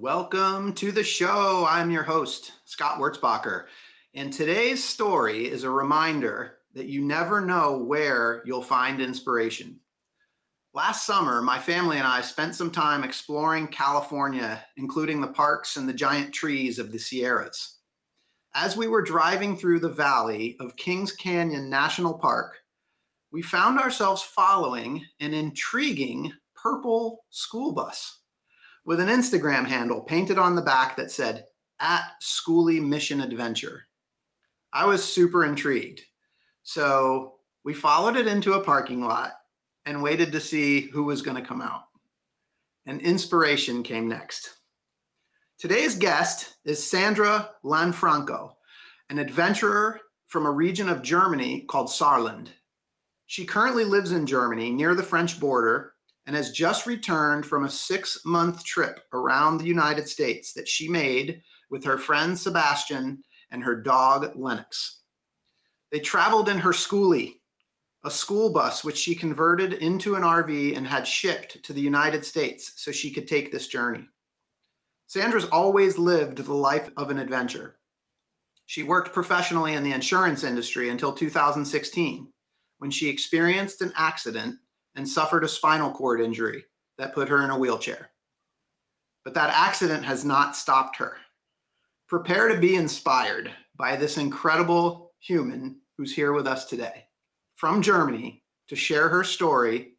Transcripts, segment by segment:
Welcome to the show. I'm your host, Scott Wurzbacher. And today's story is a reminder that you never know where you'll find inspiration. Last summer, my family and I spent some time exploring California, including the parks and the giant trees of the Sierras. As we were driving through the valley of Kings Canyon National Park, we found ourselves following an intriguing purple school bus with an Instagram handle painted on the back that said, at Skoolie Mission Adventure. I was super intrigued. So we followed it into a parking lot and waited to see who was going to come out. And inspiration came next. Today's guest is Sandra Lanfranco, an adventurer from a region of Germany called Saarland. She currently lives in Germany near the French border and has just returned from a six month trip around the United States that she made with her friend Sebastian and her dog Lenox. They traveled in her skoolie, a school bus which she converted into an RV and had shipped to the United States so she could take this journey. Sandra's always lived the life of an adventure. She worked professionally in the insurance industry until 2016 when she experienced an accident and suffered a spinal cord injury that put her in a wheelchair. But that accident has not stopped her. Prepare to be inspired by this incredible human who's here with us today from Germany to share her story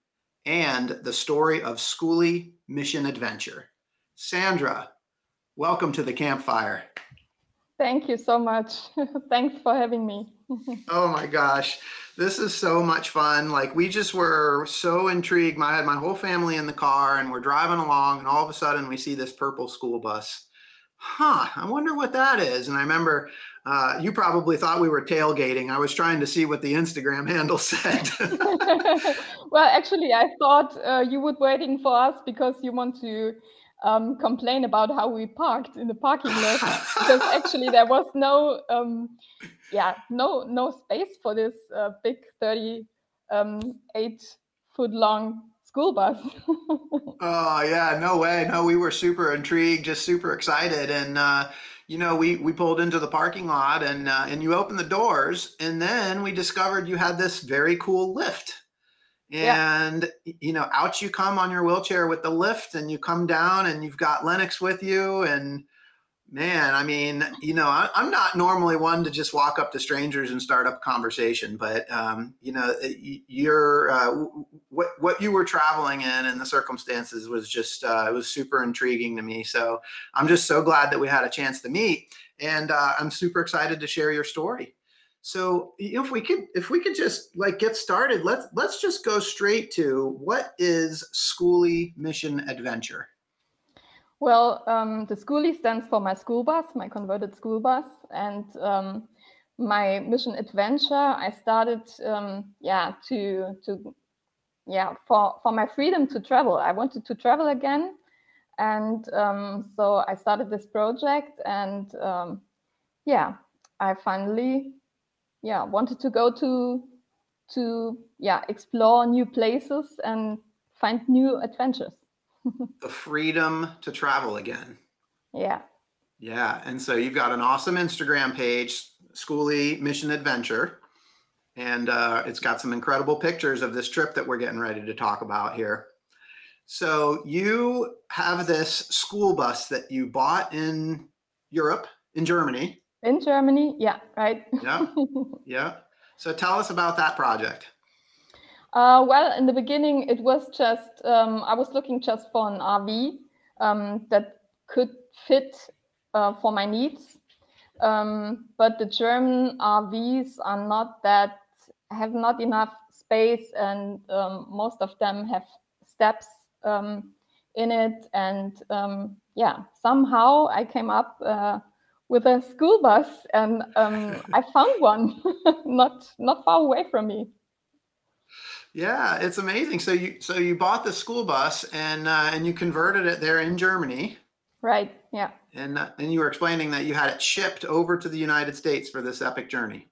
and the story of Skoolie Mission Adventure. Sandra, welcome to the campfire. Thank you so much. Thanks for having me. oh my gosh this is so much fun. Like we just were so intrigued. I had my whole family in the car and we're driving along and all of a sudden we see this purple school bus. Huh, I wonder what that is. And I remember uh, you probably thought we were tailgating. I was trying to see what the Instagram handle said. well, actually, I thought uh, you would waiting for us because you want to um, complain about how we parked in the parking lot because actually there was no um, yeah no no space for this uh, big 38 um, foot long school bus. Oh yeah no way. No we were super intrigued just super excited. And uh, you know we we pulled into the parking lot and uh, and you opened the doors and then we discovered you had this very cool lift and yeah. you know out you come on your wheelchair with the lift and you come down and you've got lenox with you. And man i mean you know I, am not normally one to just walk up to strangers and start up conversation but um, you know you're uh, what what you were traveling in and the circumstances was just uh, it was super intriguing to me. So i'm just so glad that we had a chance to meet. And uh, i'm super excited to share your story so if we could if we could just like get started, let's let's just go straight to what is Skoolie Mission Adventure. Well, um, the Skoolie stands for my school bus, my converted school bus, and um, my mission adventure. I started, um, yeah, to to yeah for for my freedom to travel. I wanted to travel again, and um, so I started this project, and um, yeah, I finally yeah wanted to go to to yeah explore new places and find new adventures. The freedom to travel again. Yeah. Yeah and so you've got an awesome instagram page skoolie mission adventure and uh, it's got some incredible pictures of this trip that we're getting ready to talk about here. So you have this school bus that you bought in europe in germany in Germany, yeah, right. yeah, yeah. So tell us about that project. Uh, well, in the beginning, it was just um, I was looking just for an RV um, that could fit uh, for my needs, um, but the German RVs are not that have not enough space, and um, most of them have steps um, in it. And um, yeah, somehow I came up. Uh, with a school bus, and um, I found one not not far away from me. Yeah, it's amazing. So you so you bought the school bus and uh, and you converted it there in Germany. Right. Yeah. And uh, and you were explaining that you had it shipped over to the United States for this epic journey.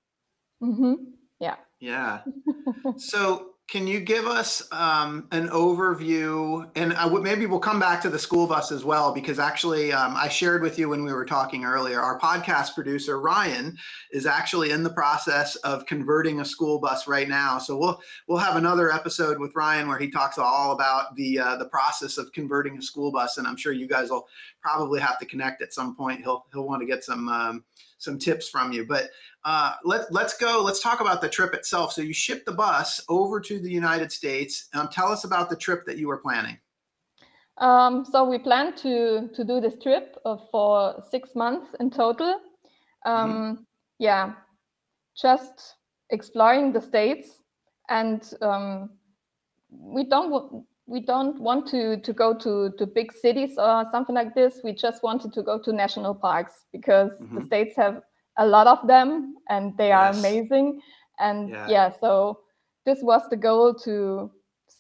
Mm-hmm. Yeah. Yeah. so can you give us um, an overview? And maybe we'll come back to the school bus as well, because actually, um, I shared with you when we were talking earlier, our podcast producer, Ryan, is actually in the process of converting a school bus right now. So we'll we'll have another episode with Ryan where he talks all about the uh, the process of converting a school bus. And I'm sure you guys will probably have to connect at some point. He'll he'll want to get some um, some tips from you. But uh, let, let's go. Let's talk about the trip itself. So you shipped the bus over to the United States. Um, tell us about the trip that you were planning. Um, so we plan to to do this trip for six months in total. Um, mm-hmm. Yeah, just exploring the states, and um, we don't we don't want to to go to to big cities or something like this. We just wanted to go to national parks because mm-hmm. the states have a lot of them and they are amazing and yeah. yeah. so this was the goal to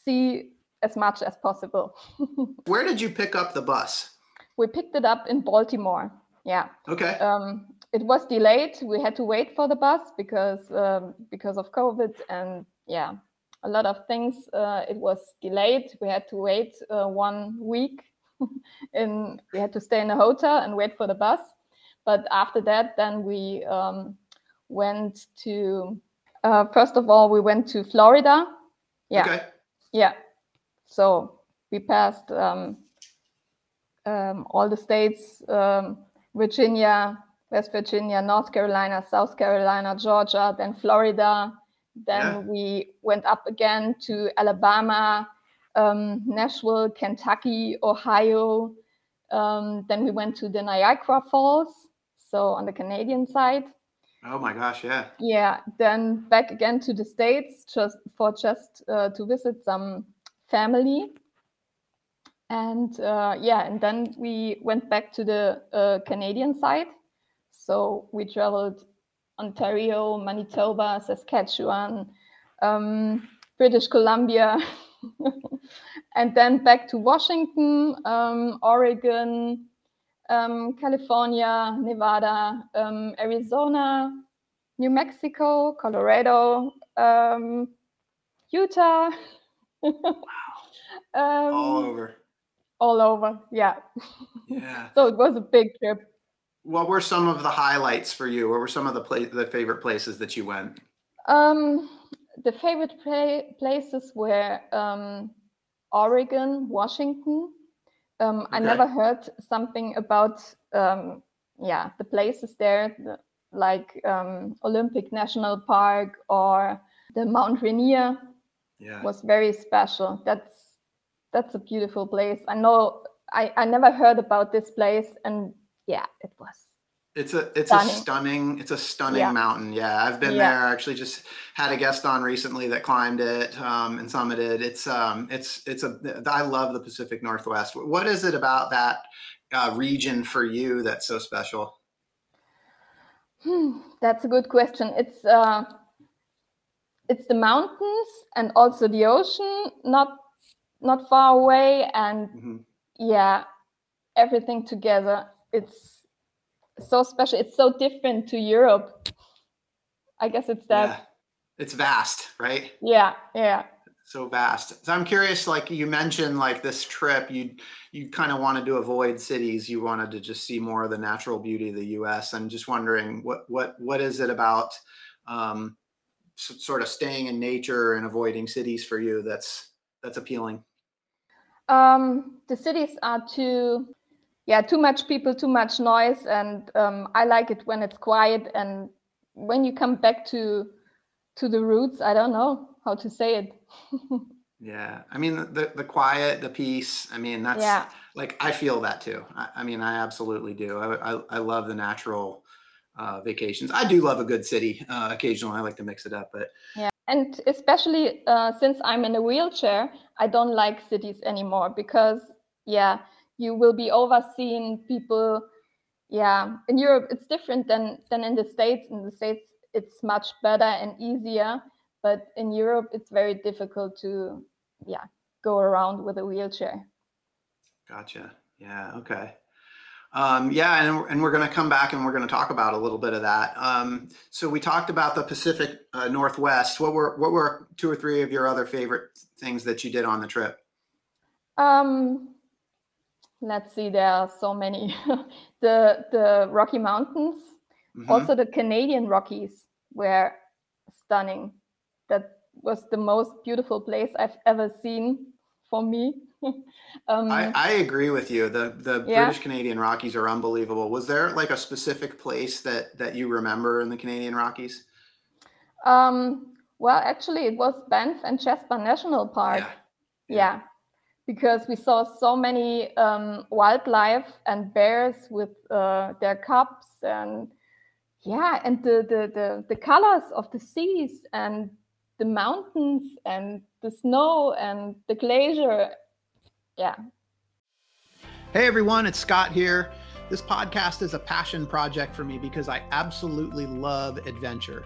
see as much as possible where did you pick up the bus we picked it up in baltimore yeah okay um, it was delayed we had to wait for the bus because um, because of covid and yeah a lot of things uh, it was delayed we had to wait uh, one week in we had to stay in a hotel and wait for the bus but after that, then we um, went to, uh, first of all, we went to Florida. Yeah. Okay. Yeah. So we passed um, um, all the states um, Virginia, West Virginia, North Carolina, South Carolina, Georgia, then Florida. Then yeah. we went up again to Alabama, um, Nashville, Kentucky, Ohio. Um, then we went to the Niagara Falls so on the Canadian side. Oh my gosh, yeah. Yeah, then back again to the States just for just uh, to visit some family. And uh, yeah, and then we went back to the uh, Canadian side. So we traveled Ontario, Manitoba, Saskatchewan, um, British Columbia, and then back to Washington, um, Oregon, um, California, Nevada, um, Arizona, New Mexico, Colorado, um, Utah. wow. all um, over. All over, yeah. Yeah. so it was a big trip. What were some of the highlights for you? What were some of the pla- the favorite places that you went? Um, the favorite places were um, Oregon, Washington, um, okay. I never heard something about um, yeah the places there, the, like um, Olympic National Park or the Mount Rainier. Yeah, was very special. That's that's a beautiful place. I know I I never heard about this place, and yeah, it was it's a it's stunning. a stunning it's a stunning yeah. mountain. Yeah, I've been yeah. there. I actually just had a guest on recently that climbed it um, and summited. It's um it's it's a I love the Pacific Northwest. What is it about that uh, region for you that's so special? Hmm, that's a good question. It's uh, it's the mountains and also the ocean, not not far away, and mm-hmm. yeah, everything together. It's so special. It's so different to Europe. I guess it's that. Yeah. It's vast, right? Yeah, yeah. So vast. So I'm curious, like you mentioned, like this trip, you you kind of wanted to avoid cities. You wanted to just see more of the natural beauty of the U.S. I'm just wondering, what what what is it about um, sort of staying in nature and avoiding cities for you that's that's appealing? Um, the cities are too yeah too much people too much noise and um, i like it when it's quiet and when you come back to to the roots i don't know how to say it. Yeah i mean the the quiet the peace i mean that's yeah. like i feel that too. I, I mean i absolutely do. I, I, I love the natural uh, vacations. I do love a good city uh, occasionally i like to mix it up but yeah and especially uh, since i'm in a wheelchair i don't like cities anymore because yeah you will be overseeing people yeah, in Europe it's different than than in the States. In the States it's much better and easier, but in Europe it's very difficult to yeah go around with a wheelchair. Gotcha. Yeah. Okay. Um, yeah, and, and we're going to come back and we're going to talk about a little bit of that. Um, so we talked about the Pacific uh, Northwest. What were what were two or three of your other favorite things that you did on the trip? Um, let's see. There are so many. the the Rocky Mountains, mm-hmm. also the Canadian Rockies, were stunning. That was the most beautiful place I've ever seen for me. um, I, I, agree with you. The the yeah. British Canadian Rockies are unbelievable. Was there like a specific place that that you remember in the Canadian Rockies? Um, well, actually, it was Banff and Jasper National Park. Yeah, yeah. yeah. Because we saw so many um, wildlife and bears with uh, their cubs and yeah, and the, the the the colors of the seas and the mountains and the snow and the glacier yeah. Hey everyone, it's Scott here. This podcast is a passion project for me because I absolutely love adventure.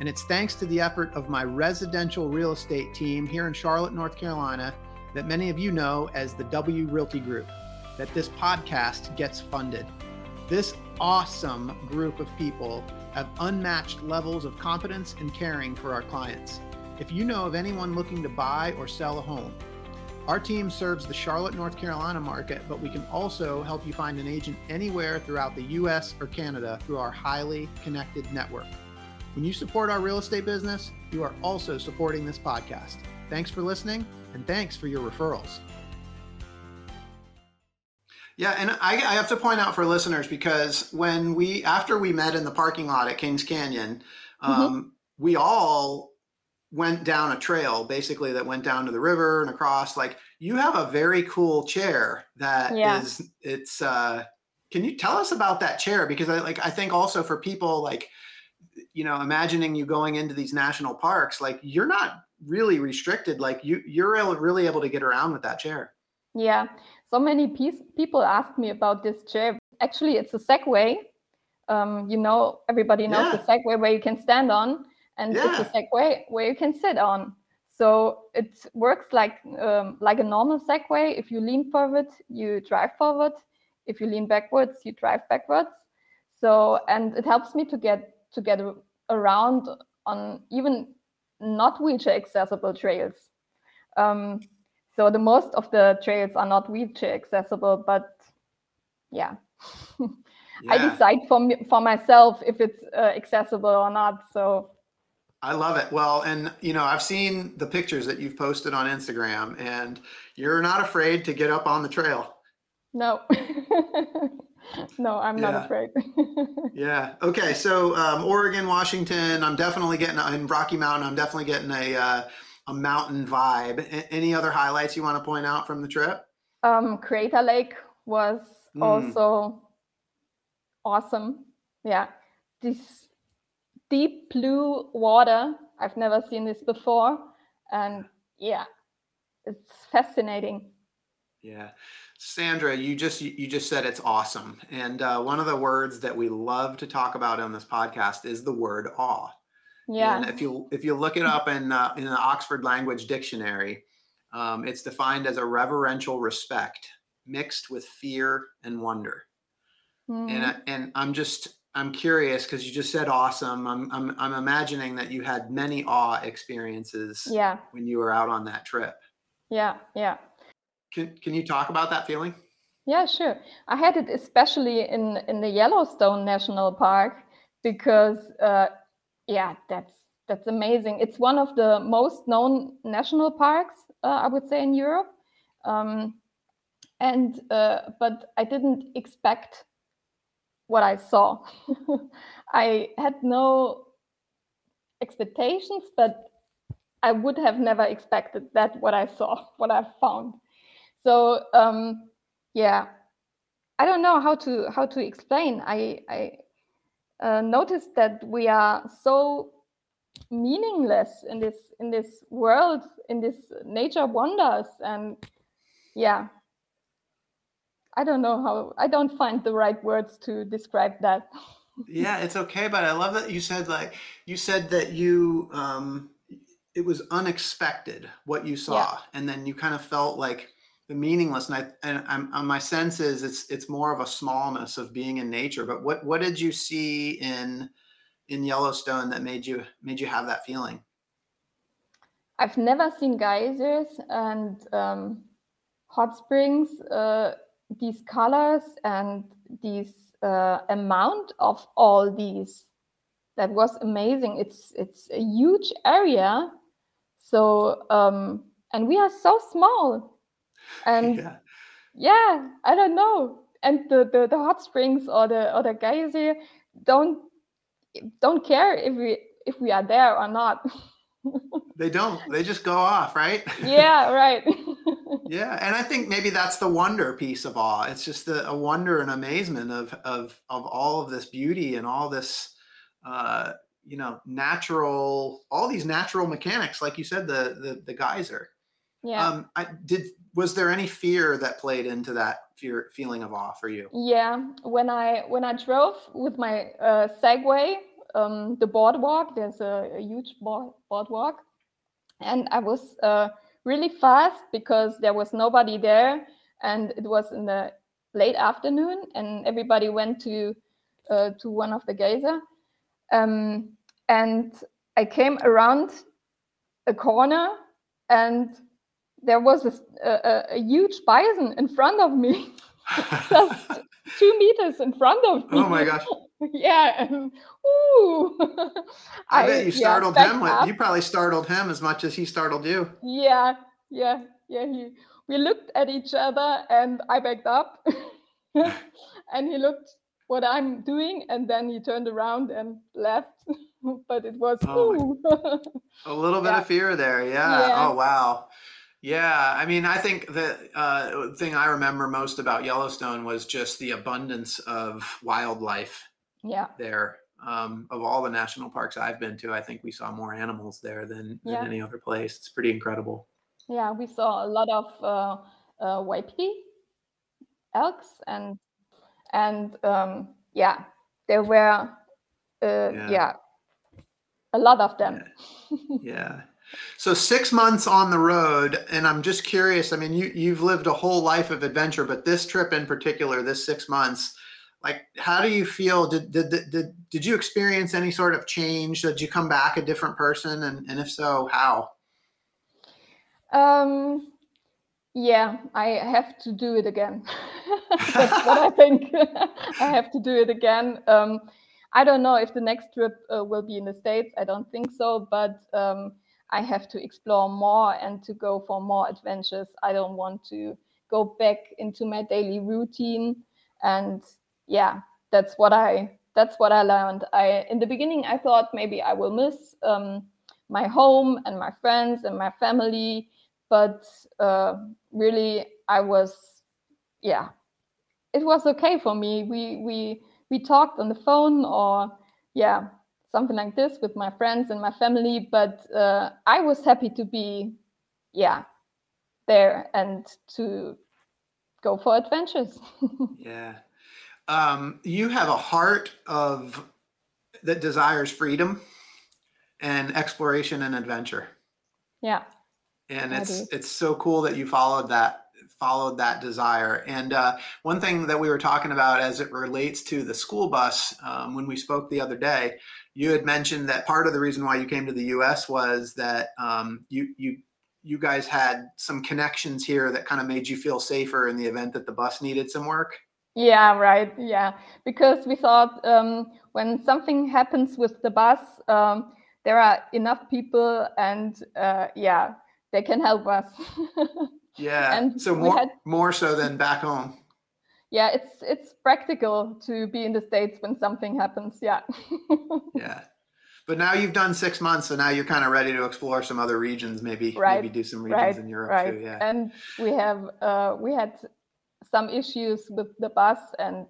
And it's thanks to the effort of my residential real estate team here in Charlotte, North Carolina, that many of you know as the W Realty Group, that this podcast gets funded. This awesome group of people have unmatched levels of competence and caring for our clients. If you know of anyone looking to buy or sell a home, our team serves the Charlotte, North Carolina market, but we can also help you find an agent anywhere throughout the US or Canada through our highly connected network. When you support our real estate business, you are also supporting this podcast. Thanks for listening and thanks for your referrals. Yeah, and I, I, have to point out for listeners because when we after we met in the parking lot at Kings Canyon, mm-hmm. um, we all went down a trail basically that went down to the river and across like you have a very cool chair that yeah. is it's uh can you tell us about that chair because i like i think also for people like you know imagining you going into these national parks like you're not really restricted like you you're really able to get around with that chair yeah so many piece, people ask me about this chair actually it's a segway um, you know everybody knows yeah. the segway where you can stand on and yeah. it's a segway where you can sit on. So it works like um, like a normal segway. If you lean forward, you drive forward. If you lean backwards, you drive backwards. So and it helps me to get to get around on even not wheelchair accessible trails. Um, so the most of the trails are not wheelchair accessible, but yeah. yeah. I decide for me, for myself if it's uh, accessible or not. So I love it. Well, and you know, I've seen the pictures that you've posted on Instagram, and you're not afraid to get up on the trail. No, no, I'm yeah. not afraid. yeah. Okay. So um, Oregon, Washington. I'm definitely getting in Rocky Mountain. I'm definitely getting a uh, a mountain vibe. A- any other highlights you want to point out from the trip? Um, Crater Lake was mm. also awesome. Yeah. This deep blue water. I've never seen this before. And yeah, it's fascinating. Yeah. Sandra, you just you just said it's awesome. And uh, one of the words that we love to talk about on this podcast is the word awe. Yeah. And if you if you look it up in uh, in the Oxford Language Dictionary, um, it's defined as a reverential respect mixed with fear and wonder. Mm. And mm-hmm. and I'm just I'm curious because you just said awesome. I'm, I'm I'm imagining that you had many awe experiences. Yeah. When you were out on that trip. Yeah, yeah. Can Can you talk about that feeling? Yeah, sure. I had it especially in in the Yellowstone National Park because, uh, yeah, that's that's amazing. It's one of the most known national parks, uh, I would say, in Europe. Um, and uh, but I didn't expect what I saw. I had no expectations, but I would have never expected that what I saw, what I found. So um, yeah, I don't know how to how to explain. I I uh, noticed that we are so meaningless in this in this world in this nature wonders and yeah I don't know how I don't find the right words to describe that. yeah, it's okay, but I love that you said like you said that you um it was unexpected what you saw yeah. and then you kind of felt like the meaningless and I and I'm, uh, my sense is it's it's more of a smallness of being in nature but what what did you see in in Yellowstone that made you made you have that feeling? I've never seen geysers and um, hot springs uh, these colors and these uh, amount of all these. That was amazing. It's it's a huge area. So um and we are so small and yeah, yeah i don't know. And the, the the hot springs or the or the geyser don't don't care if we if we are there or not. They don't. They just go off right? Yeah right. Yeah and i think maybe that's the wonder piece of awe it's just the, a wonder and amazement of of of all of this beauty and all this uh you know natural all these natural mechanics like you said the the, the geyser. Yeah. Um i did was there any fear that played into that fear feeling of awe for you? Yeah when i when i drove with my uh, segway um the boardwalk there's a, a huge board, boardwalk and i was uh really fast because there was nobody there and it was in the late afternoon and everybody went to uh, to one of the geyser um, and I came around a corner and there was a, a, a huge bison in front of me, just two meters in front of me. Oh my gosh. yeah. And, ooh. I, I bet you startled yeah, him. With, you probably startled him as much as he startled you. Yeah. Yeah. Yeah. He, we looked at each other and I backed up and he looked what I'm doing and then he turned around and left. but it was oh, a little bit yeah. of fear there. Yeah. yeah. Oh wow. Yeah, I mean, I think the uh, thing I remember most about Yellowstone was just the abundance of wildlife. Yeah. There, um, of all the national parks I've been to, I think we saw more animals there than, than yeah. any other place. It's pretty incredible. Yeah, we saw a lot of uh, uh, wapiti elks and and um, yeah, there were uh, yeah. yeah a lot of them. yeah. So six months on the road, and I'm just curious. I mean, you you've lived a whole life of adventure, but this trip in particular, this six months, like, how do you feel? Did did did did you experience any sort of change? Did you come back a different person, and and if so, how? Um. Yeah, I have to do it again. That's what I think. I have to do it again. Um, I don't know if the next trip uh, will be in the States. I don't think so, but um, I have to explore more and to go for more adventures. I don't want to go back into my daily routine. And yeah, that's what I that's what I learned. I in the beginning I thought maybe I will miss um, my home and my friends and my family, but uh, really I was yeah, it was okay for me. We we we talked on the phone or yeah something like this with my friends and my family but uh, i was happy to be yeah there and to go for adventures. Yeah. Um, you have a heart of that desires freedom and exploration and adventure. Yeah. And it's it's so cool that you followed that followed that desire. And uh, one thing that we were talking about as it relates to the school bus, um, when we spoke the other day, you had mentioned that part of the reason why you came to the U.S. was that um, you you you guys had some connections here that kind of made you feel safer in the event that the bus needed some work. Yeah, right. Yeah, because we thought um, when something happens with the bus, um, there are enough people, and uh, yeah, they can help us. Yeah. And so more had, more so than back home. Yeah, it's it's practical to be in the States when something happens. Yeah. yeah. But now you've done six months, so now you're kind of ready to explore some other regions, maybe right. maybe do some regions right. in Europe right. too. Yeah. And we have uh, we had some issues with the bus, and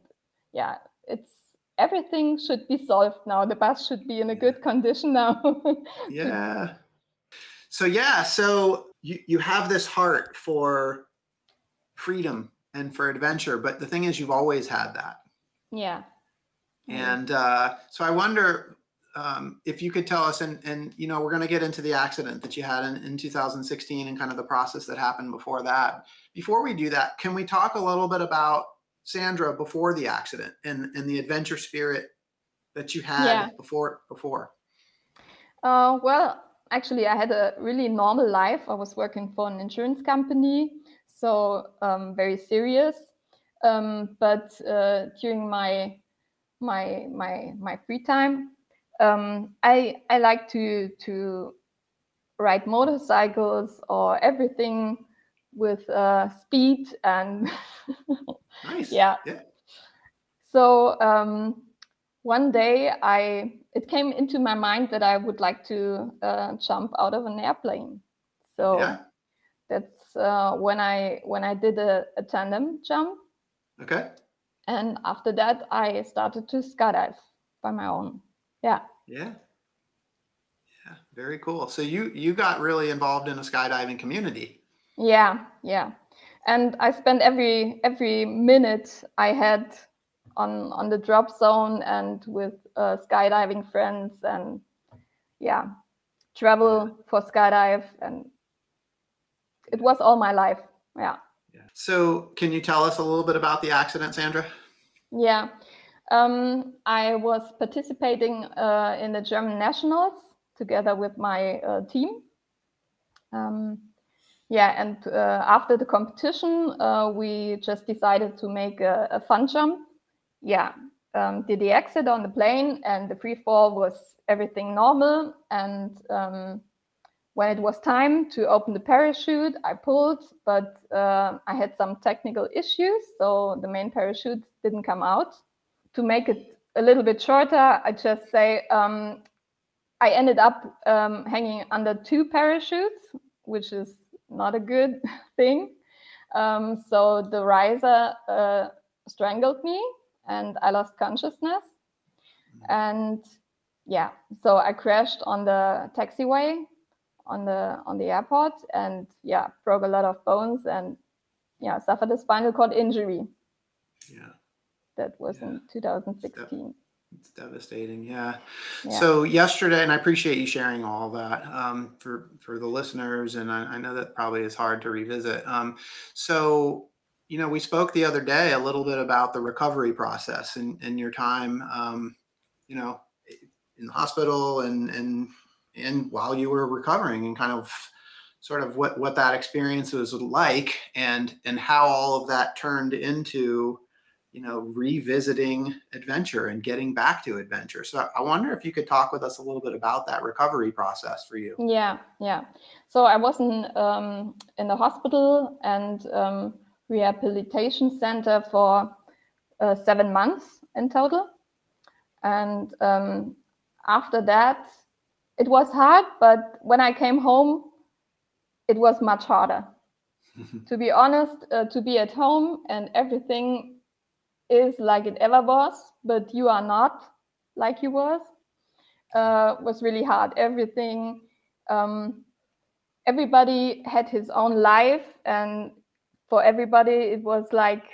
yeah, it's everything should be solved now. The bus should be in a good condition now. yeah. So yeah, so you, you have this heart for freedom and for adventure. But the thing is, you've always had that. Yeah. And uh, so I wonder um, if you could tell us, and, and you know, we're going to get into the accident that you had in, in 2016 and kind of the process that happened before that. Before we do that, can we talk a little bit about Sandra before the accident and, and the adventure spirit that you had Yeah. before before? Uh, well, actually, I had a really normal life. I was working for an insurance company, so um, very serious. Um, but uh, during my my my my free time, um, I I like to to ride motorcycles or everything with uh, speed and Nice. Yeah. Yeah. So um, one day, I it came into my mind that I would like to uh, jump out of an airplane. So Yeah. That's uh, when I when I did a, a tandem jump, Okay. and after that, I started to skydive by my own. Yeah, Yeah. Yeah. Very cool. So you you got really involved in a skydiving community. yeah, yeah. And I spent every every minute I had on on the drop zone and with uh, skydiving friends and yeah, travel for skydive and it was all my life. Yeah. So can you tell us a little bit about the accident, Sandra? Yeah. Um, I was participating uh, in the German nationals together with my uh, team. Um, yeah, and uh, after the competition, uh, we just decided to make a, a fun jump. Yeah, um, did the exit on the plane, and the free fall was everything normal. And um, when it was time to open the parachute, I pulled, but uh, I had some technical issues, so the main parachute didn't come out. To make it a little bit shorter, I just say um, I ended up um, hanging under two parachutes, which is not a good thing. Um, so the riser uh, strangled me, and I lost consciousness. And yeah, so I crashed on the taxiway on the on the airport, and yeah, broke a lot of bones and yeah, suffered a spinal cord injury. Yeah. That was Yeah. in 2016. It's devastating. Yeah. Yeah. So yesterday, and I appreciate you sharing all that um, for for the listeners, and I, I know that probably is hard to revisit. Um, so, you know, we spoke the other day a little bit about the recovery process and, and your time, um, you know, in the hospital and and and while you were recovering, and kind of sort of what what that experience was like, and and how all of that turned into you know, revisiting adventure and getting back to adventure. So I wonder if you could talk with us a little bit about that recovery process for you. Yeah, yeah. So I was in um, in the hospital and um, rehabilitation center for uh, seven months in total, and um, after that, it was hard. But when I came home, it was much harder. to be honest, uh, to be at home and everything is like it ever was, but you are not like you was, uh, was really hard. Everything, um, everybody had his own life, and for everybody it was like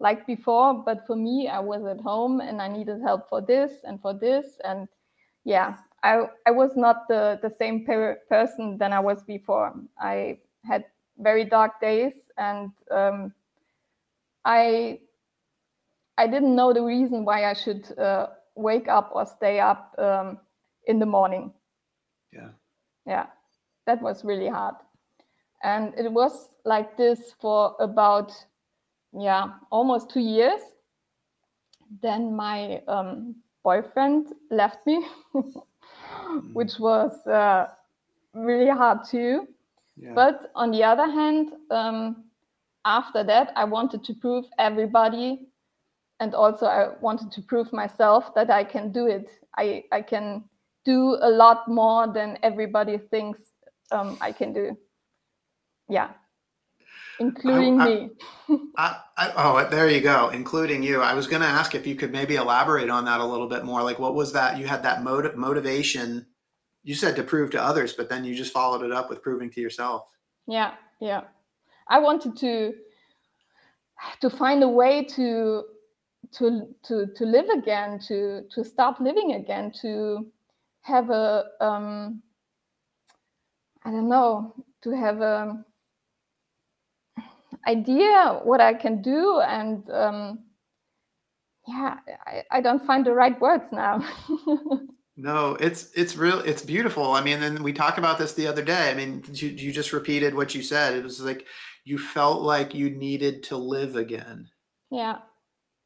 like before. But for me, I was at home and I needed help for this and for this, and yeah, I I was not the the same per- person than I was before. I had very dark days, and um, I I didn't know the reason why I should uh, wake up or stay up um, in the morning. Yeah. Yeah, that was really hard. And it was like this for about, yeah, almost two years. Then my um, boyfriend left me, which was uh, really hard too. Yeah. But on the other hand, um, after that, I wanted to prove everybody, and also I wanted to prove myself that I can do it. I, I can do a lot more than everybody thinks um, I can do. Yeah, including I- me. I, I, oh, there you go, including you. I was going to ask if you could maybe elaborate on that a little bit more. Like, what was that? You had that motive, motivation. You said to prove to others, but then you just followed it up with proving to yourself. Yeah, yeah. I wanted to to find a way to to to to live again to to start living again to have a um i don't know to have a idea what i can do and um yeah i, I don't find the right words now. No it's it's real it's beautiful. I mean and we talked about this the other day. I mean you, you just repeated what you said. It was like you felt like you needed to live again. Yeah.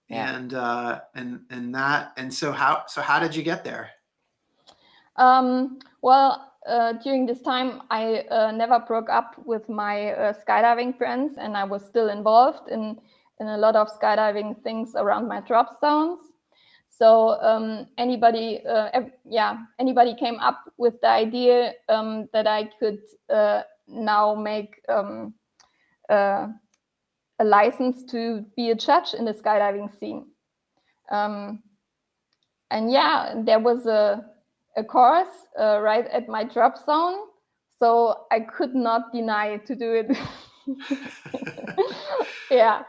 Yeah. and uh and and that and so how so how did you get there? Um well uh, during this time i uh, never broke up with my uh, skydiving friends and i was still involved in in a lot of skydiving things around my drop zones so um, anybody uh, yeah anybody came up with the idea um, that i could uh, now make um, uh, a license to be a judge in the skydiving scene. Um, and yeah, there was a, a course uh, right at my drop zone, so I could not deny to do it. yeah,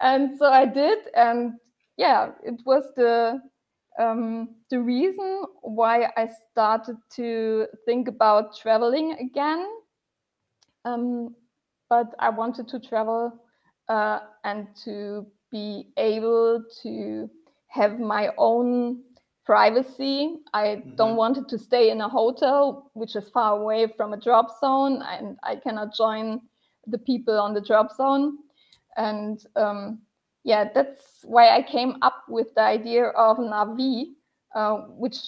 and so I did, and yeah, it was the um, the reason why I started to think about traveling again. Um, but I wanted to travel uh, and to be able to have my own privacy. I mm-hmm. don't want it to stay in a hotel, which is far away from a drop zone, and I cannot join the people on the drop zone. And um, yeah, that's why I came up with the idea of an RV, uh, which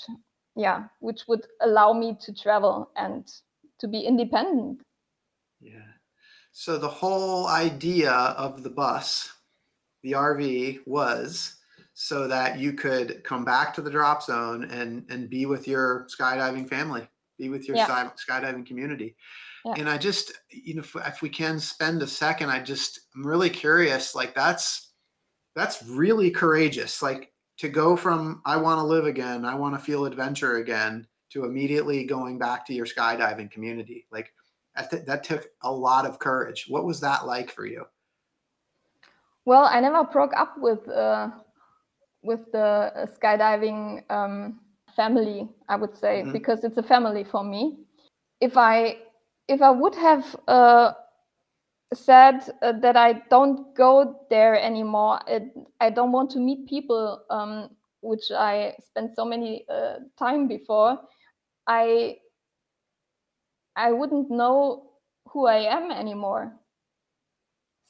yeah, which would allow me to travel and to be independent. Yeah. So the whole idea of the bus, the RV, was so that you could come back to the drop zone and and be with your skydiving family, be with your yeah. skydiving community. Yeah. And I just, you know, if, if we can spend a second, I just, I'm really curious. Like that's that's really courageous. Like to go from I want to live again, I want to feel adventure again, to immediately going back to your skydiving community. Like that, th- that took a lot of courage. What was that like for you? Well, I never broke up with uh, with the uh, skydiving um, family. I would say mm-hmm. because it's a family for me. If I if I would have uh, said uh, that I don't go there anymore, it, I don't want to meet people, um, which I spent so many uh, time before. I I wouldn't know who I am anymore.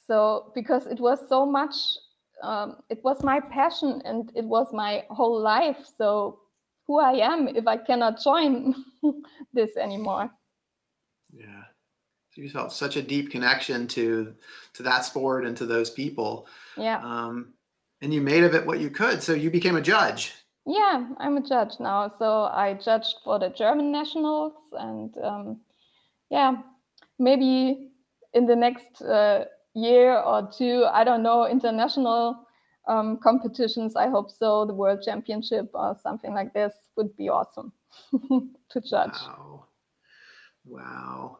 So, because it was so much, um, it was my passion and it was my whole life. So, who I am if I cannot join this anymore. Yeah. So you felt such a deep connection to to that sport and to those people. Yeah. Um, and you made of it what you could. So you became a judge. Yeah, I'm a judge now. So I judged for the German nationals and um, yeah, maybe in the next uh, year or two, I don't know, international um, competitions. I hope so. The World Championship or something like this would be awesome to judge. Wow. Wow.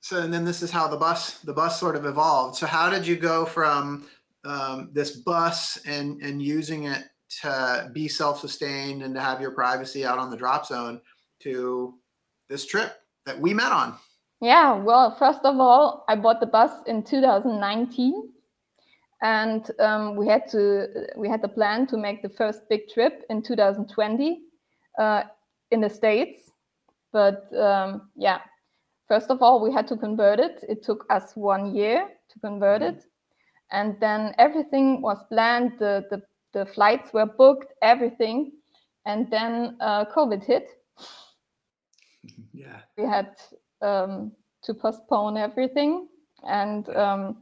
So, and then this is how the bus the bus sort of evolved. So, how did you go from um, this bus and and using it to be self-sustained and to have your privacy out on the drop zone to this trip that we met on? Yeah, well, first of all, I bought the bus in 2019, and um, we had to we had the plan to make the first big trip in 2020 uh, in the states. But um, yeah, first of all, we had to convert it. It took us one year to convert mm-hmm. it, and then everything was planned. The the the flights were booked, everything, and then uh, COVID hit. Yeah, we had um, to postpone everything, and um,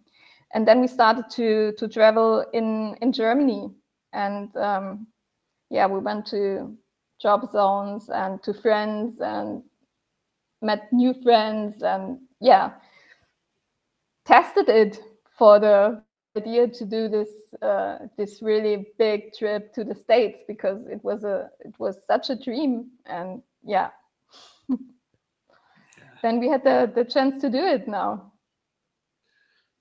and then we started to to travel in in Germany, and um, yeah, we went to drop zones and to friends and met new friends and yeah, tested it for the idea to do this uh, this really big trip to the states because it was a it was such a dream. And yeah then we had the, the chance to do it now.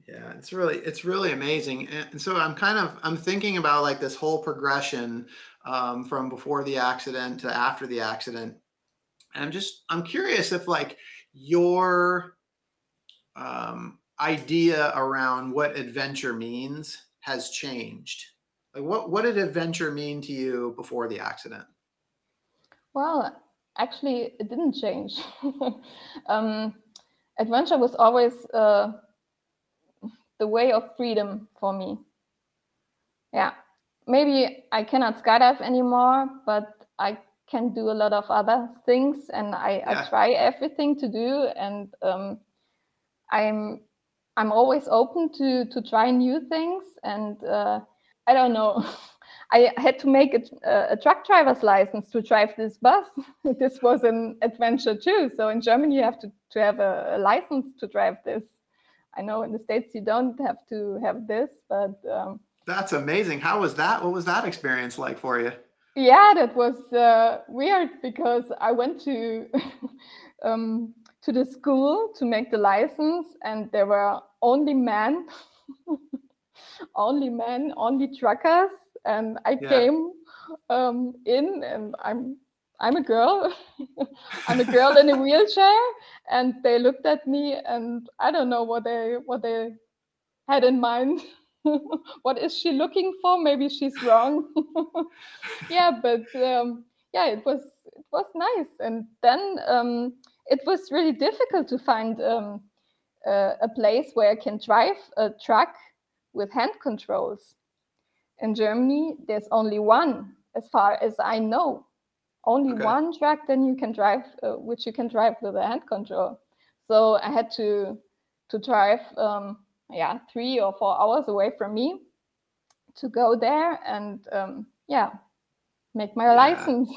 Yeah, it's really it's really amazing, and so I'm kind of I'm thinking about like this whole progression um, from before the accident to after the accident, and I'm just I'm curious if like your um, idea around what adventure means has changed. Like what what did adventure mean to you before the accident? Well, actually, it didn't change. um, adventure was always uh, the way of freedom for me. Yeah, maybe I cannot skydive anymore, but I can do a lot of other things, and I, yeah. I try everything to do, and um, I'm I'm always open to to try new things, and uh, I don't know. I had to make a, a, truck driver's license to drive this bus. this was an adventure too. So in Germany, you have to, to have a, a, license to drive this. I know in the States you don't have to have this, but. Um, That's amazing. How was that? What was that experience like for you? Yeah, that was uh, weird because I went to um, to the school to make the license, and there were only men, only men, only truckers, and I yeah. came um, in, and I'm I'm a girl. I'm a girl in a wheelchair, and they looked at me, and I don't know what they what they had in mind. what is she looking for? Maybe she's wrong. yeah, but um, yeah, it was it was nice, and then um, it was really difficult to find um, uh, a place where I can drive a truck with hand controls. In Germany, there's only one, as far as I know only okay. one track then you can drive uh, which you can drive with a hand control so i had to to drive um, yeah three or four hours away from me to go there and um, yeah make my yeah. license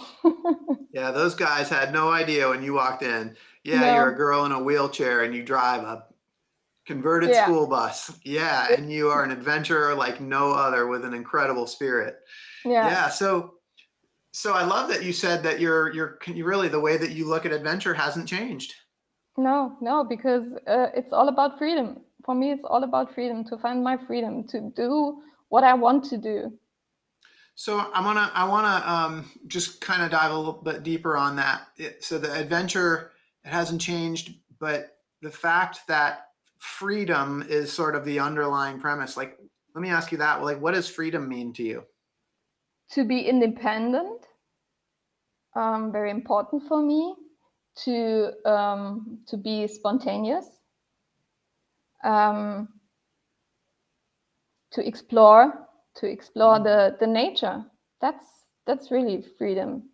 yeah those guys had no idea when you walked in yeah no. you're a girl in a wheelchair and you drive a converted yeah. school bus yeah and you are an adventurer like no other with an incredible spirit yeah yeah so so I love that you said that you're you're can you really the way that you look at adventure hasn't changed. No, no, because uh, it's all about freedom. For me, it's all about freedom to find my freedom to do what I want to do. So I want to I want to um, just kind of dive a little bit deeper on that. It, so the adventure it hasn't changed, but the fact that freedom is sort of the underlying premise. Like, let me ask you that. Like, what does freedom mean to you? To be independent um, very important for me to um, to be spontaneous, um, to explore, to explore mm-hmm. the the nature. That's that's really freedom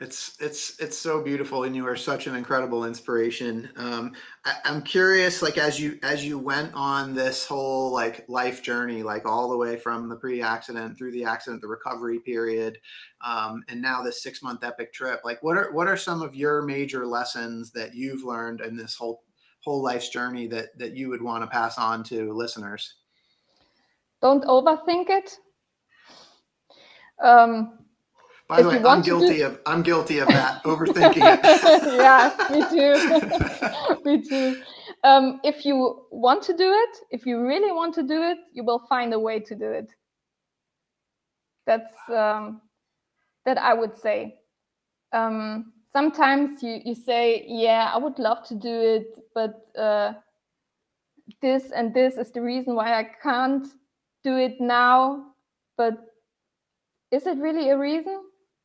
it's it's it's so beautiful, and you are such an incredible inspiration. Um, I, I'm curious, like as you as you went on this whole like life journey, like all the way from the pre-accident through the accident, the recovery period, um, and now this six month epic trip. Like, what are what are some of your major lessons that you've learned in this whole whole life's journey that that you would want to pass on to listeners? Don't overthink it. Um, by the way, I'm guilty do... of I'm guilty of that overthinking it. yeah, me too. me too. Um, if you want to do it, if you really want to do it, you will find a way to do it. That's um, that I would say. Um, sometimes you you say, yeah, I would love to do it, but uh, this and this is the reason why I can't do it now. But is it really a reason?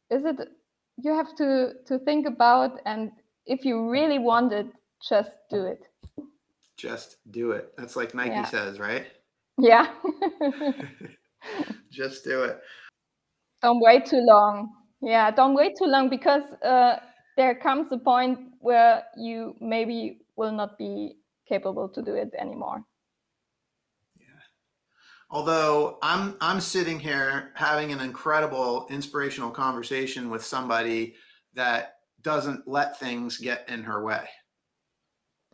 Is it you have to to think about and if you really want it just do it. Just do it. That's like nike yeah. says right? Yeah. Just do it. Don't wait too long. Yeah don't wait too long because uh, there comes a point where you maybe will not be capable to do it anymore although i'm i'm sitting here having an incredible inspirational conversation with somebody that doesn't let things get in her way.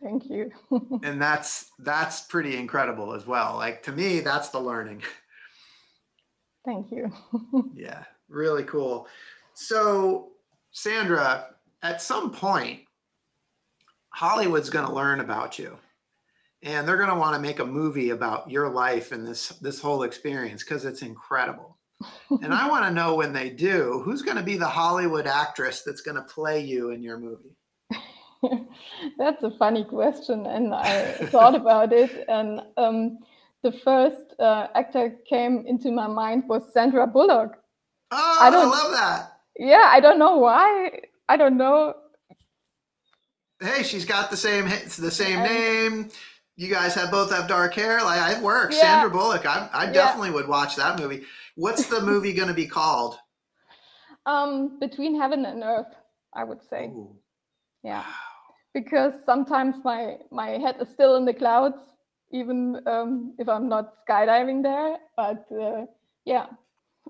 Thank you. And that's that's pretty incredible as well. Like to me that's the learning. Thank you. Yeah really cool. So sandra at some point hollywood's going to learn about you and they're going to want to make a movie about your life and this this whole experience because it's incredible. and I want to know when they do, who's going to be the Hollywood actress that's going to play you in your movie? that's a funny question, and I thought about it. And um, the first uh, actor came into my mind was Sandra Bullock. Oh, I, don't, I love that. Yeah, I don't know why. I don't know. Hey, she's got the same the same and, name. You guys have both have dark hair. Like it works. Yeah. Sandra Bullock. I, I definitely yeah. would watch that movie. What's the movie going to be called? Um, Between Heaven and Earth, I would say. Ooh. Yeah, because sometimes my my head is still in the clouds, even um, if I'm not skydiving there. But uh, yeah,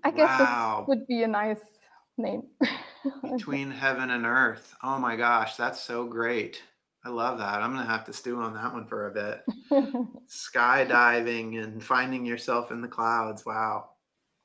I guess wow. this would be a nice name. Between heaven and earth. Oh my gosh, that's so great. I love that. I'm going to have to stew on that one for a bit. Skydiving and finding yourself in the clouds. Wow.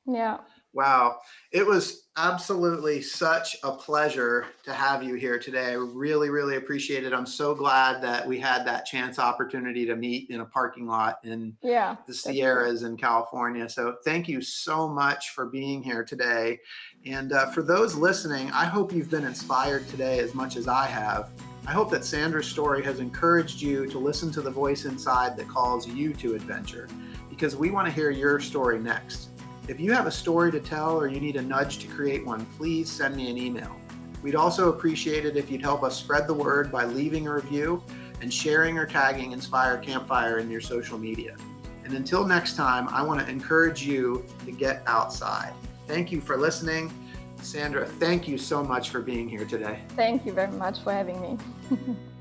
Yeah. Wow. It was absolutely such a pleasure to have you here today. I really, really appreciate it. I'm so glad that we had that chance opportunity to meet in a parking lot in yeah, the Sierras in California. So thank you so much for being here today. And uh, for those listening, I hope you've been inspired today as much as I have. I hope that Sandra's story has encouraged you to listen to the voice inside that calls you to adventure because we want to hear your story next. If you have a story to tell or you need a nudge to create one, please send me an email. We'd also appreciate it if you'd help us spread the word by leaving a review and sharing or tagging Inspire Campfire in your social media. And until next time, I want to encourage you to get outside. Thank you for listening. Sandra, thank you so much for being here today. Thank you very much for having me. 哼 哼